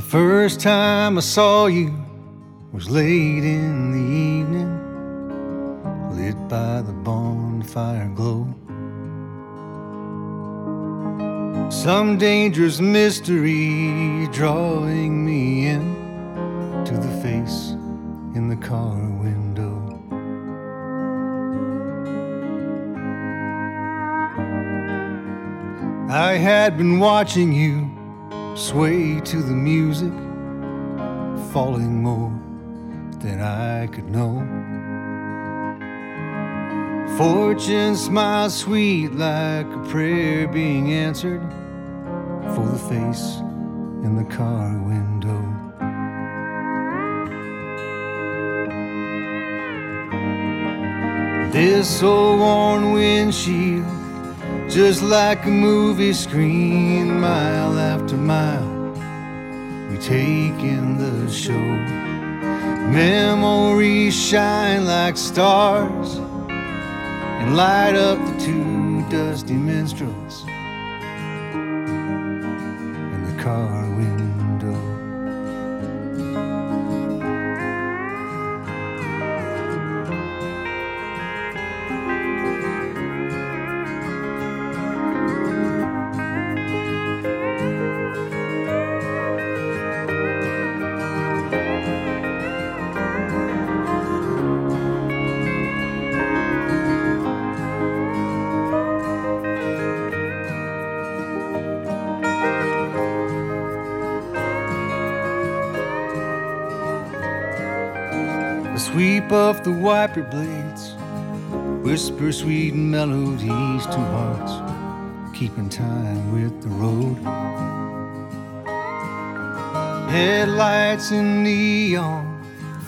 The first time I saw you was late in the evening, lit by the bonfire glow. Some dangerous mystery drawing me in to the face in the car window. I had been watching you sway to the music, falling more than I could know. Fortune smiles sweet like a prayer being answered for the face in the car window. This old worn windshield, just like a movie screen, mile after mile, we take in the show. Memories shine like stars and light up the two dusty minstrels in the car sweep of the wiper blades whisper sweet melodies to hearts keeping time with the road. Headlights and neon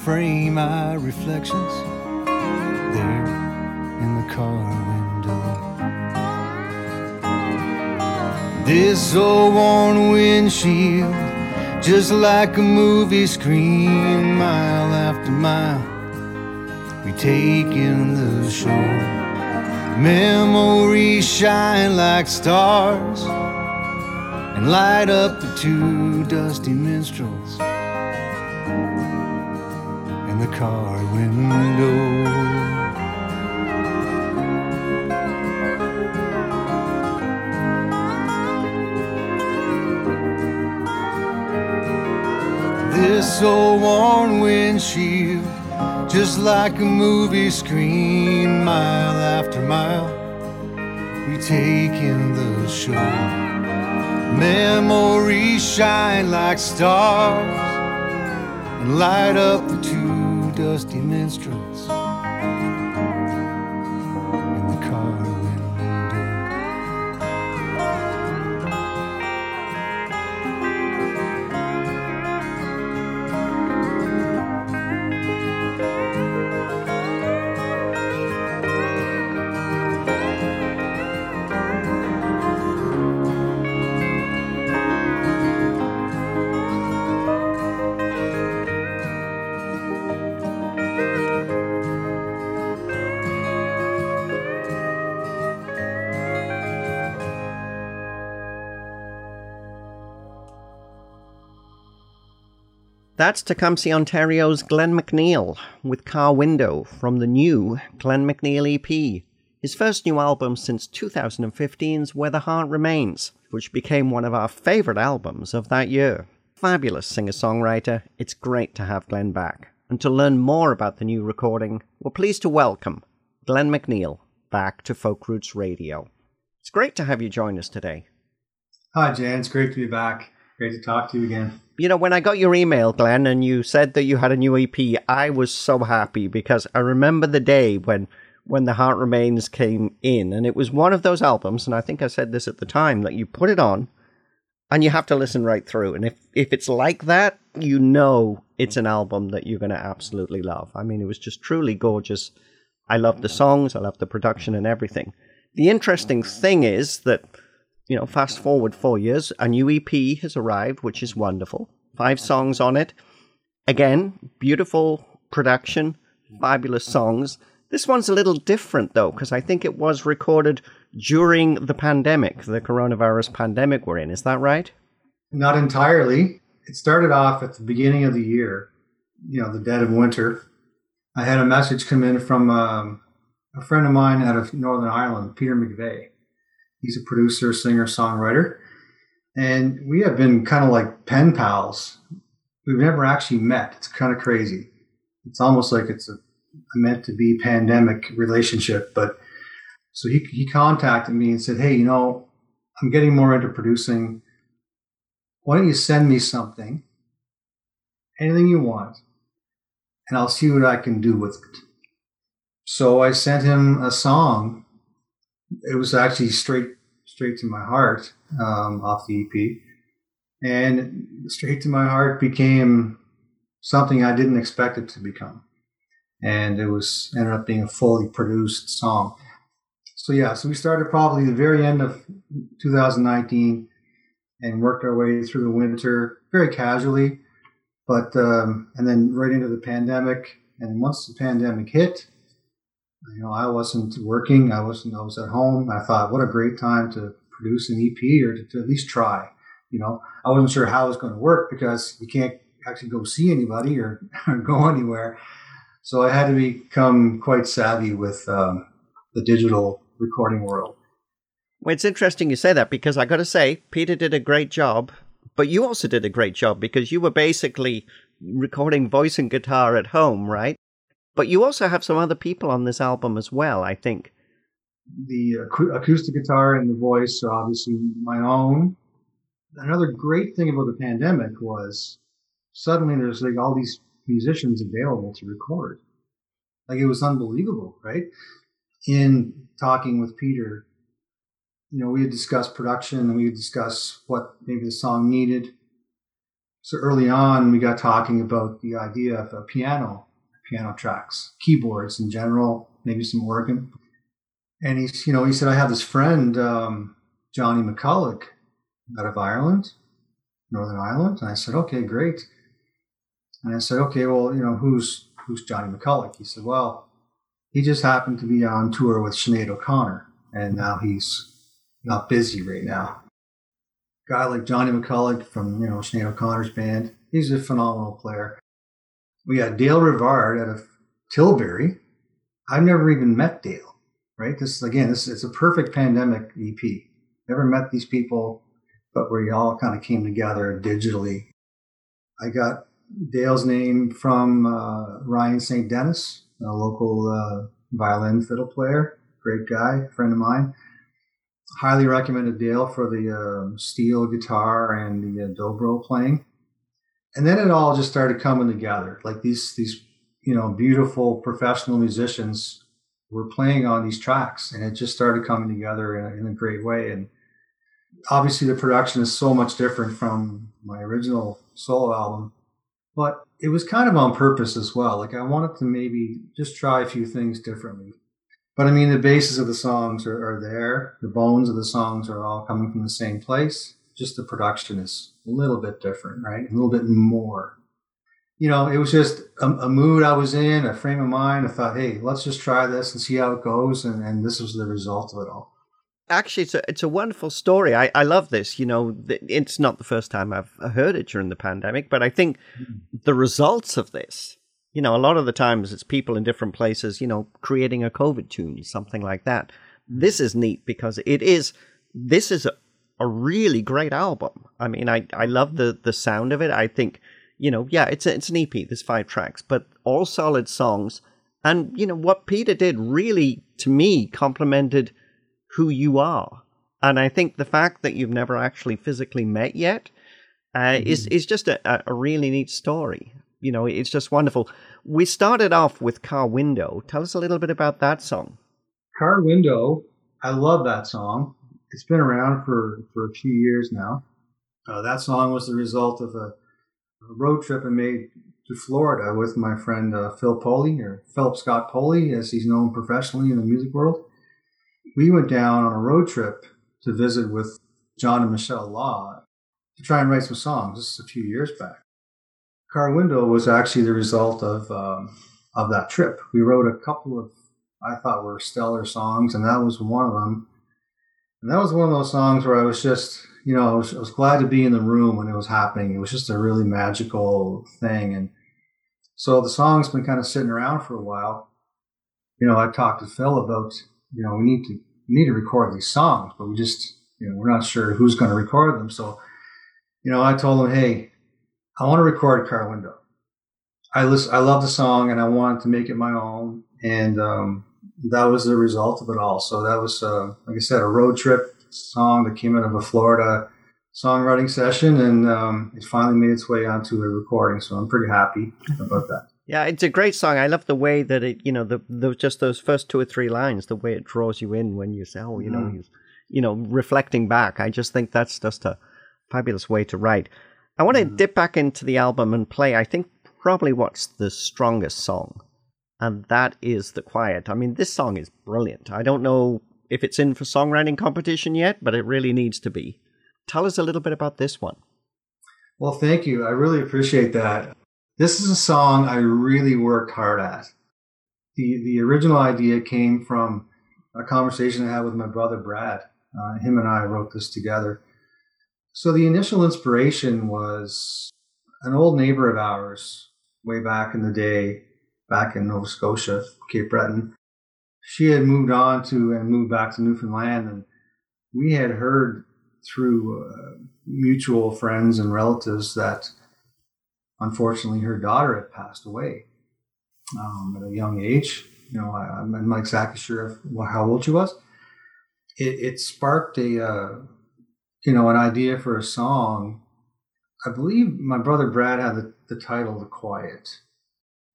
frame our reflections there in the car window. This old worn windshield, just like a movie screen, mile after mile, we take in the show. Memories shine like stars and light up the two dusty minstrels in the car window. This old worn windshield, just like a movie screen, mile after mile, we take in the show. Memories shine like stars and light up the two dusty minstrels That's Tecumseh, Ontario's Glenn McNeil with Car Window from the new Glenn McNeil EP. His first new album since 2015's Where the Heart Remains, which became one of our favourite albums of that year. Fabulous singer songwriter, it's great to have Glenn back. And to learn more about the new recording, we're pleased to welcome Glenn McNeil back to Folk Roots Radio. It's great to have you join us today. Hi, Jan. It's great to be back. Great to talk to you again. You know, when I got your email, Glenn, and you said that you had a new EP, I was so happy because I remember the day when when The Heart Remains came in, and it was one of those albums, and I think I said this at the time, that you put it on and you have to listen right through. And if, if it's like that, you know it's an album that you're going to absolutely love. I mean, it was just truly gorgeous. I love the songs, I love the production and everything. The interesting thing is that you know, fast forward four years, a new EP has arrived, which is wonderful. Five songs on it. Again, beautiful production, fabulous songs. This one's a little different though, because I think it was recorded during the pandemic, the coronavirus pandemic we're in. Is that right? Not entirely. it started off at the beginning of the year, you know, the dead of winter. I had a message come in from um, a friend of mine out of Northern Ireland, Peter McVeigh. He's a producer, singer, songwriter. And we have been kind of like pen pals. We've never actually met. It's kind of crazy. It's almost like it's a, a meant to be pandemic relationship. But so he, he contacted me and said, Hey, you know, I'm getting more into producing. Why don't you send me something, anything you want, and I'll see what I can do with it. So I sent him a song. It was actually straight straight to my heart um, off the EP, and straight to my heart became something I didn't expect it to become, and it was ended up being a fully produced song. So yeah, so we started probably the very end of 2019 and worked our way through the winter very casually, but um, and then right into the pandemic. And once the pandemic hit, you know, I wasn't working. I wasn't. I was at home. I thought, what a great time to produce an EP or to, to at least try. You know, I wasn't sure how it was going to work because you can't actually go see anybody or, or go anywhere. So I had to become quite savvy with um, the digital recording world. Well, it's interesting you say that because I got to say, Peter did a great job, but you also did a great job because you were basically recording voice and guitar at home, right? But you also have some other people on this album as well, I think. The acoustic guitar and the voice are obviously my own. Another great thing about the pandemic was suddenly there's like all these musicians available to record. Like it was unbelievable, right? In talking with Peter, you know, we had discussed production and we had discussed what maybe the song needed. So early on, we got talking about the idea of a piano piano tracks, keyboards in general, maybe some organ. And he's, you know, he said, I have this friend, um, Johnny McCulloch, out of Ireland, Northern Ireland. And I said, okay, great. And I said, okay, well, you know, who's who's Johnny McCulloch? He said, well, he just happened to be on tour with Sinead O'Connor, and now he's not busy right now. Guy like Johnny McCulloch from you know Sinead O'Connor's band, he's a phenomenal player we got Dale Rivard out of Tilbury. I've never even met Dale, right? This again, this it's a perfect pandemic EP. Never met these people, but we all kind of came together digitally. I got Dale's name from uh, Ryan St. Dennis, a local uh, violin fiddle player, great guy, friend of mine. Highly recommended Dale for the uh, steel guitar and the dobro playing and then it all just started coming together. Like these these you know beautiful professional musicians were playing on these tracks, and it just started coming together in a, in a great way. And obviously, the production is so much different from my original solo album, but it was kind of on purpose as well. Like I wanted to maybe just try a few things differently. But I mean, the bases of the songs are, are there. The bones of the songs are all coming from the same place just the production is a little bit different, right? A little bit more. You know, it was just a, a, mood I was in, a frame of mind. I thought, hey, let's just try this and see how it goes. And, and this was the result of it all. Actually, it's a, it's a wonderful story. I, I love this. You know, it's not the first time I've heard it during the pandemic, but I think mm-hmm. the results of this, you know, a lot of the times it's people in different places, you know, creating a COVID tune, something like that. This is neat because it is, this is a, really great album. I mean, I, I love the, the sound of it. I think, you know, yeah, it's a, it's an EP. There's five tracks, but all solid songs. And you know what Peter did really, to me, complemented who you are. And I think the fact that you've never actually physically met yet uh, mm-hmm. is is just a, a really neat story. You know, it's just wonderful. We started off with Car Window. Tell us a little bit about that song. Car Window. I love that song it's been around for, for a few years now. Uh, that song was the result of a, a, road trip I made to Florida with my friend uh, Phil Poley, or Philip Scott Poley, as he's known professionally in the music world. We went down on a road trip to visit with John and Michelle Law to try and write some songs. This is a few years back. Car Window was actually the result of um, of that trip. We wrote a couple of I thought were stellar songs, and that was one of them and that was one of those songs where I was just, you know, I was, I was glad to be in the room when it was happening. It was just a really magical thing. And so the song's been kind of sitting around for a while. You know, I talked to Phil about, you know, we need to we need to record these songs, but we just, you know, we're not sure who's going to record them. So, you know, I told him, hey, I want to record Car Window. I listen, I love the song and I wanted to make it my own. And um, that was the result of it all. So that was, uh, like I said, a road trip song that came out of a Florida songwriting session, and um, it finally made its way onto a recording. So I'm pretty happy about that. Yeah, it's a great song. I love the way that it, you know, the, the just those first two or three lines, the way it draws you in when you say, oh, you know, Mm. he's, you know, reflecting back. I just think that's just a fabulous way to write. I want to Mm. dip back into the album and play. I think probably what's the strongest song, and that is "The Quiet." I mean, this song is brilliant. I don't know if it's in for songwriting competition yet, but it really needs to be. Tell us a little bit about this one. Well, thank you. I really appreciate that. This is a song I really worked hard at. The the original idea came from a conversation I had with my brother Brad. Uh, him and I wrote this together. So the initial inspiration was an old neighbor of ours way back in the day, back in Nova Scotia, Cape Breton. She had moved on to and moved back to Newfoundland, and we had heard through uh, mutual friends and relatives that unfortunately her daughter had passed away um, at a young age. You know, I, I'm not exactly sure how old she was. It, it sparked a, uh, you know, an idea for a song. I believe my brother Brad had the, the title "The Quiet."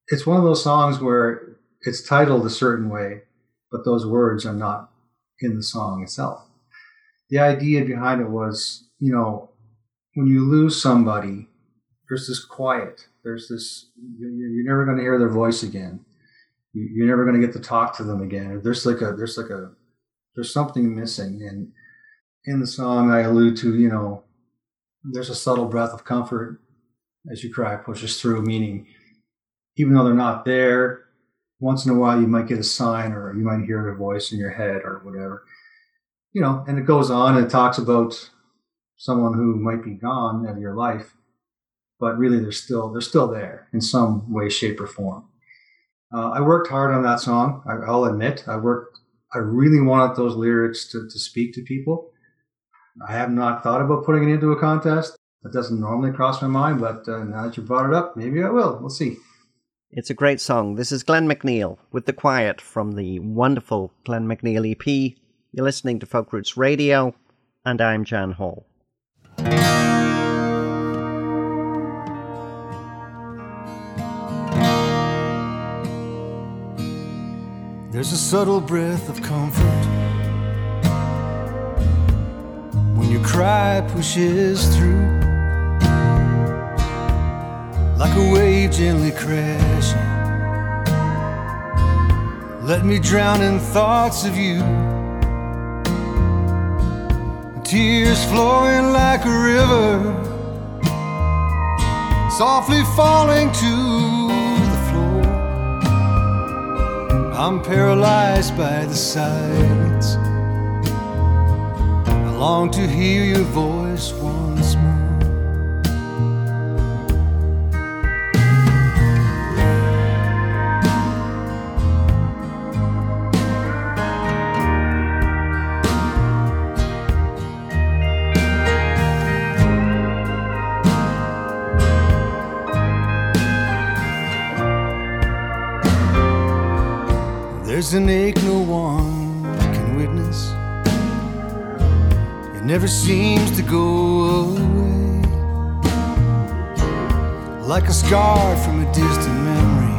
It's one of those songs where it's titled a certain way, but those words are not in the song itself the idea behind it was, you know, when you lose somebody, there's this quiet. There's this, you- you're never going to hear their voice again. You're never going to get to talk to them again. There's like a, there's like a, there's something missing. And in the song, I allude to, you know, there's a subtle breath of comfort as you cry pushes through, meaning even though they're not there, once in a while you might get a sign or you might hear their voice in your head or whatever you know, and it goes on and it talks about someone who might be gone out of your life, but really they're still they're still there in some way, shape, or form. Uh, I worked hard on that song. I, I'll admit, I worked. I really wanted those lyrics to, to speak to people. I have not thought about putting it into a contest. That doesn't normally cross my mind, but uh, now that you brought it up, maybe I will. We'll see. It's a great song. This is Glenn McNeil with The Quiet from the wonderful Glenn McNeil EP. You're listening to Folk Roots Radio, and I'm Jan Hall. There's a subtle breath of comfort when your cry pushes through, like a wave gently crashing. Let me drown in thoughts of you, tears flowing like a river, softly falling to the floor. I'm paralyzed by the silence. I long to hear your voice An ache no one can witness. It never seems to go away. Like a scar from a distant memory.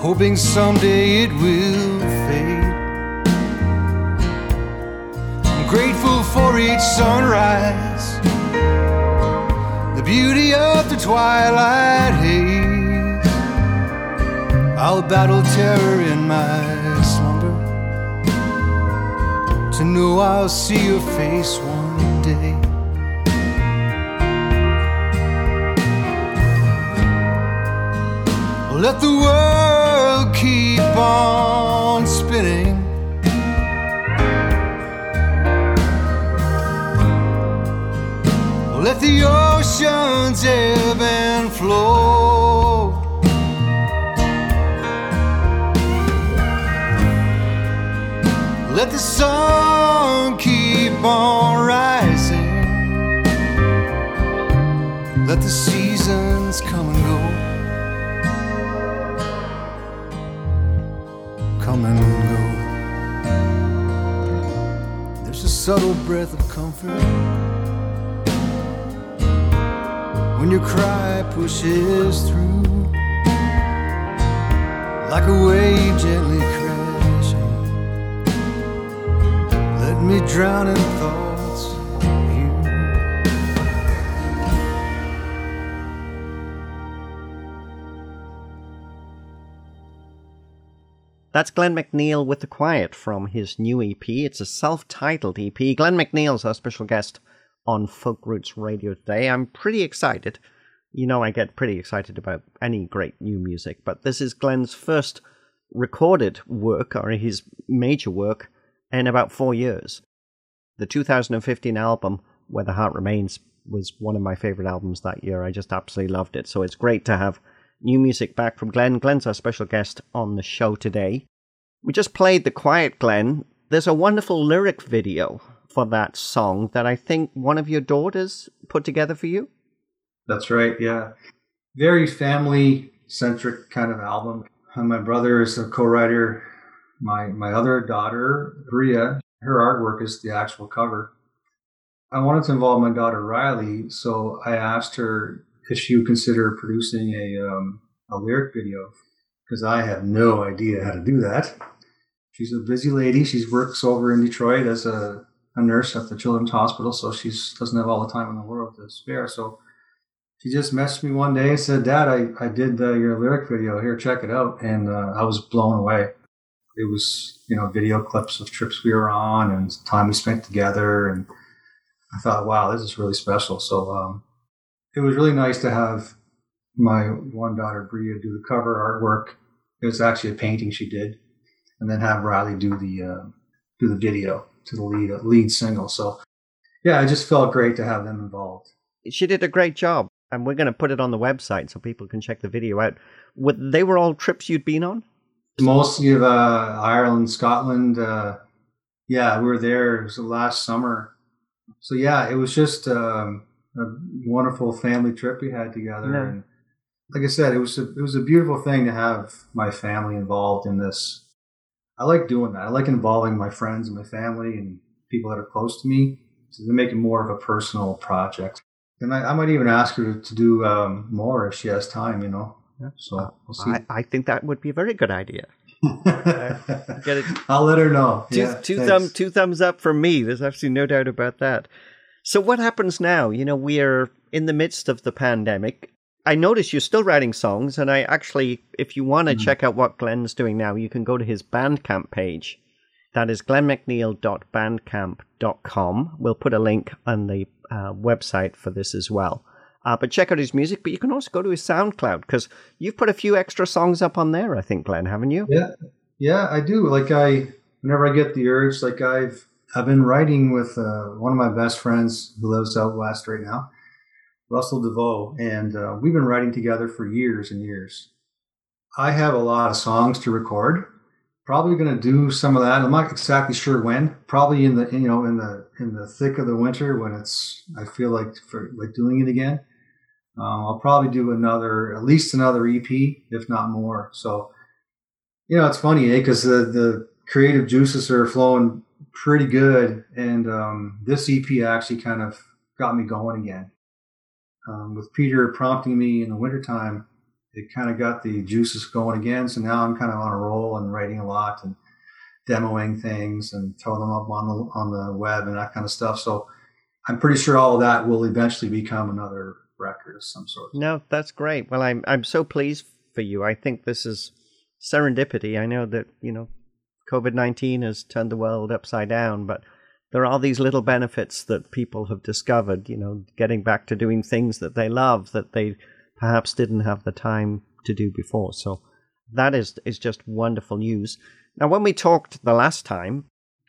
Hoping someday it will fade. I'm grateful for each sunrise. The beauty of the twilight haze. I'll battle terror in my slumber. To know I'll see your face one day. Let the world keep on spinning. Let the oceans ebb and flow. Let the sun keep on rising. Let the seasons come and go. Come and go. There's a subtle breath of comfort when your cry pushes through like a wave gently Let me drown in thoughts of you. That's Glenn McNeil with The Quiet from his new EP. It's a self titled EP. Glenn McNeil's our special guest on Folk Roots Radio today. I'm pretty excited. You know, I get pretty excited about any great new music, but this is Glenn's first recorded work, or his major work, in about four years. The 2015 album, Where the Heart Remains, was one of my favorite albums that year. I just absolutely loved it. So it's great to have new music back from Glenn. Glenn's our special guest on the show today. We just played The Quiet Glenn. There's a wonderful lyric video for that song that I think one of your daughters put together for you. That's right. Yeah. Very family centric kind of album. And my brother is a co-writer. My my other daughter, Bria, her artwork is the actual cover. I wanted to involve my daughter Riley, so I asked her if she would consider producing a um, a lyric video because I have no idea how to do that. She's a busy lady. She works over in Detroit as a, a nurse at the Children's Hospital, so she doesn't have all the time in the world to spare. So she just messaged me one day and said, "Dad, I I did your lyric video. Here, check it out." And uh, I was blown away. It was you know video clips of trips we were on and time we spent together, and I thought, "Wow, this is really special." So um, it was really nice to have my one daughter Bria do the cover artwork. It was actually a painting she did, and then have Riley do the uh, do the video to the lead lead single. So yeah, it just felt great to have them involved. She did a great job, and we're going to put it on the website so people can check the video out. They were all trips you'd been on? Mostly of uh, Ireland, Scotland. Uh, yeah, we were there. It was the last summer. So yeah, it was just um, a wonderful family trip we had together. Yeah. And like I said, it was a, it was a beautiful thing to have my family involved in this. I like doing that. I like involving my friends and my family and people that are close to me to make it more of a personal project. And I, I might even ask her to, to do um, more if she has time, you know. So we'll see. I, I think that would be a very good idea. Get it. I'll let her know. Two, yeah, two, thanks. thumb, two thumbs up from me. There's absolutely no doubt about that. So, what happens now? You know, we're in the midst of the pandemic. I notice you're still writing songs, and I actually, if you want to Mhm. check out what Glenn's doing now, you can go to his Bandcamp page. That is glennmcneil.bandcamp.com. We'll put a link on the uh, website for this as well. Uh, but check out his music, but you can also go to his SoundCloud because you've put a few extra songs up on there, I think, Glenn, haven't you? Yeah, yeah, I do. Like I, whenever I get the urge, like I've I've been writing with uh, one of my best friends who lives out west right now, Russell DeVoe, and uh, we've been writing together for years and years. I have a lot of songs to record. Probably going to do some of that. I'm not exactly sure when. Probably in the you know in the in the thick of the winter when it's I feel like for like doing it again. Um, I'll probably do another at least another EP, if not more. So you know, it's funny, eh? Because the, the creative juices are flowing pretty good, and um, this EP actually kind of got me going again. Um, with Peter prompting me in the wintertime, it kind of got the juices going again. So now I'm kind of on a roll and writing a lot and demoing things and throwing them up on the on the web and that kind of stuff. So I'm pretty sure all of that will eventually become another record of some sort. No, that's great. Well, I'm I'm so pleased for you. I think this is serendipity. I know that you know COVID nineteen has turned the world upside down, but there are these little benefits that people have discovered. You know, getting back to doing things that they love that they perhaps didn't have the time to do before. So that is is just wonderful news. Now, when we talked the last time,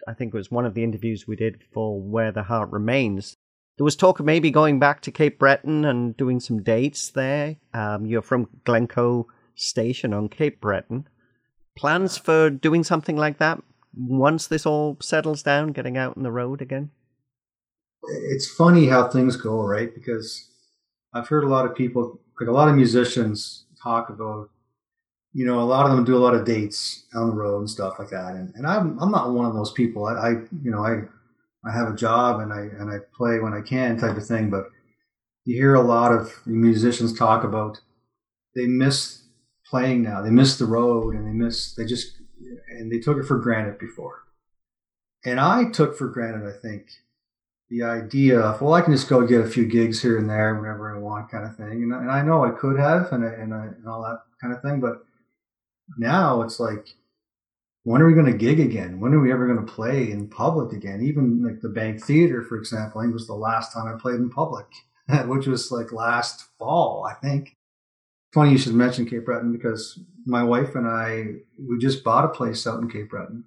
I think it was one of the interviews we did for Where the Heart Remains. There was talk of maybe going back to Cape Breton and doing some dates there. Um, you're from Glencoe Station on Cape Breton. Plans for doing something like that once this all settles down, getting out on the road again? It's funny how things go, right? Because I've heard a lot of people, like a lot of musicians, talk about, you know, a lot of them do a lot of dates on the road and stuff like that. And, and I'm, I'm not one of those people. I, I you know, I, I have a job and I and I play when I can type of thing. But you hear a lot of musicians talk about they miss playing now. They miss the road and they miss they just and they took it for granted before. And I took for granted, I think, the idea of well, I can just go get a few gigs here and there whenever I want, kind of thing. And, and I know I could have and I, and, I, and all that kind of thing, but now it's like when are we going to gig again? When are we ever going to play in public again? Even like the Bank Theater, for example, I think was the last time I played in public, which was like last fall, I think. Funny you should mention Cape Breton because my wife and I we just bought a place out in Cape Breton,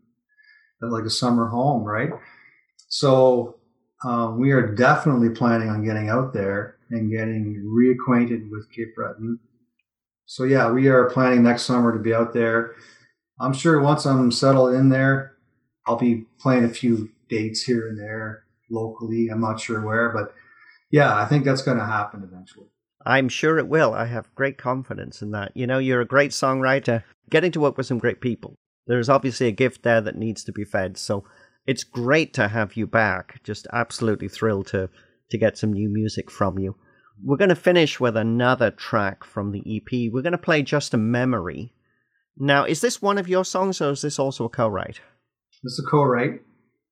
like a summer home, right? So um, we are definitely planning on getting out there and getting reacquainted with Cape Breton. So yeah, we are planning next summer to be out there I'm sure once I'm settled in there, I'll be playing a few dates here and there locally. I'm not sure where, but yeah, I think that's going to happen eventually. I'm sure it will. I have great confidence in that. You know, you're a great songwriter, getting to work with some great people. There's obviously a gift there that needs to be fed. So it's great to have you back. Just absolutely thrilled to to get some new music from you. We're going to finish with another track from the EP. We're going to play Just a Memory now, is this one of your songs or is this also a co write? It's a co write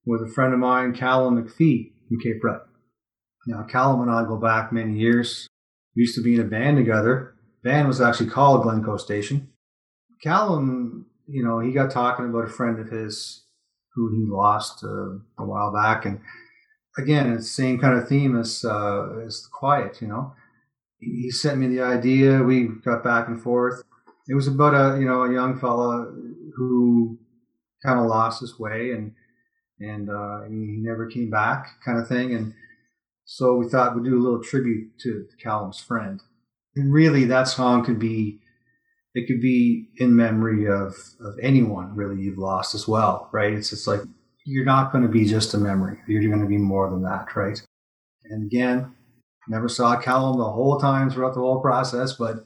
with a friend of mine, Callum McPhee from Cape Breton. Now, Callum and I go back many years. We used to be in a band together. The band was actually called Glencoe Station. Callum, you know, he got talking about a friend of his who he lost uh, a while back. And again, it's the same kind of theme as, uh, as Quiet, you know. He sent me the idea. We got back and forth it was about a you know a young fella who kind of lost his way and and uh, he never came back kind of thing. And so we thought we'd do a little tribute to Callum's friend. And really that song could be it could be in memory of of anyone really you've lost as well right? It's just like you're not going to be just a memory. You're going to be more than that right? And again never saw Callum the whole time throughout the whole process but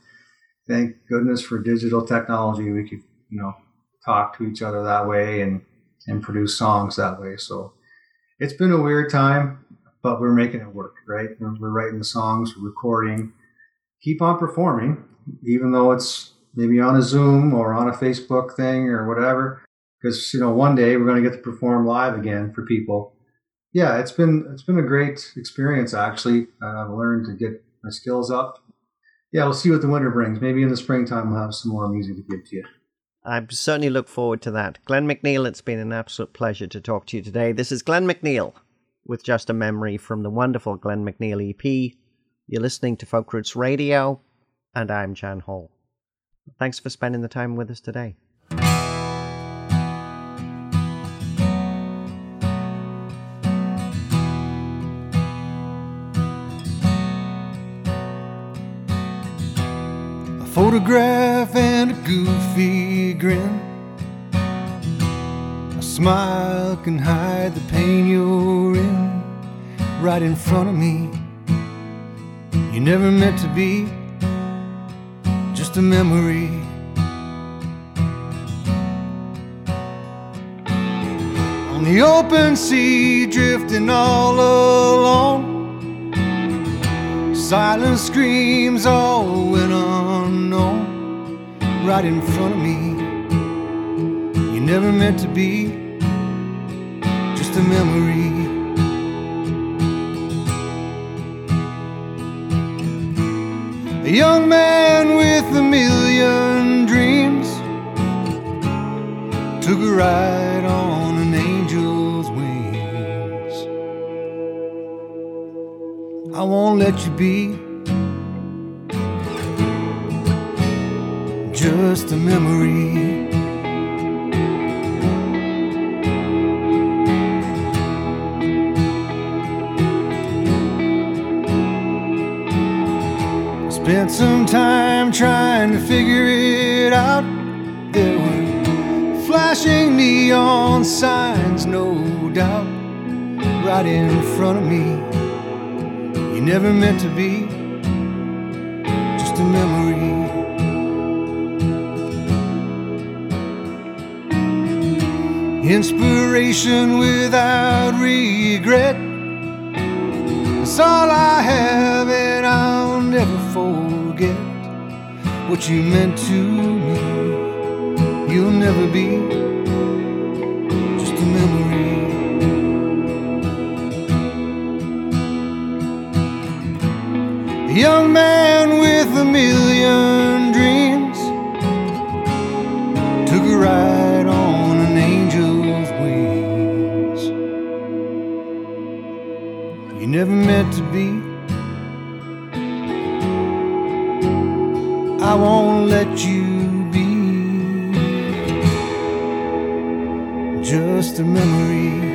thank goodness for digital technology. We could, you know, talk to each other that way and and produce songs that way. So it's been a weird time, but we're making it work, right? We're, we're writing the songs, recording, keep on performing, even though it's maybe on a Zoom or on a Facebook thing or whatever. Because you know, one day we're going to get to perform live again for people. Yeah, it's been it's been a great experience actually. I've learned to get my skills up yeah, we'll see what the winter brings. Maybe in the springtime we'll have some more music to give to you. I certainly look forward to that. Glenn McNeil, it's been an absolute pleasure to talk to you today. This is Glenn McNeil with Just a Memory from the wonderful Glenn McNeil EP. You're listening to Folk Roots Radio, and I'm Jan Hall. Thanks for spending the time with us today. Photograph and a goofy grin. A smile can hide the pain you're in right in front of me. You never meant to be just a memory. On the open sea, drifting all alone. Silent screams all went unknown right in front of me. You never meant to be just a memory. A young man with a million dreams took a ride won't let you be. Just a memory. Spent some time trying to figure it out. There were flashing neon signs, no doubt, right in front of me. Never meant to be just a memory. Inspiration without regret. It's all I have, and I'll never forget what you meant to me. You'll never be young man with a million dreams took a ride on an angel's wings. You never meant to be. I won't let you be just a memory.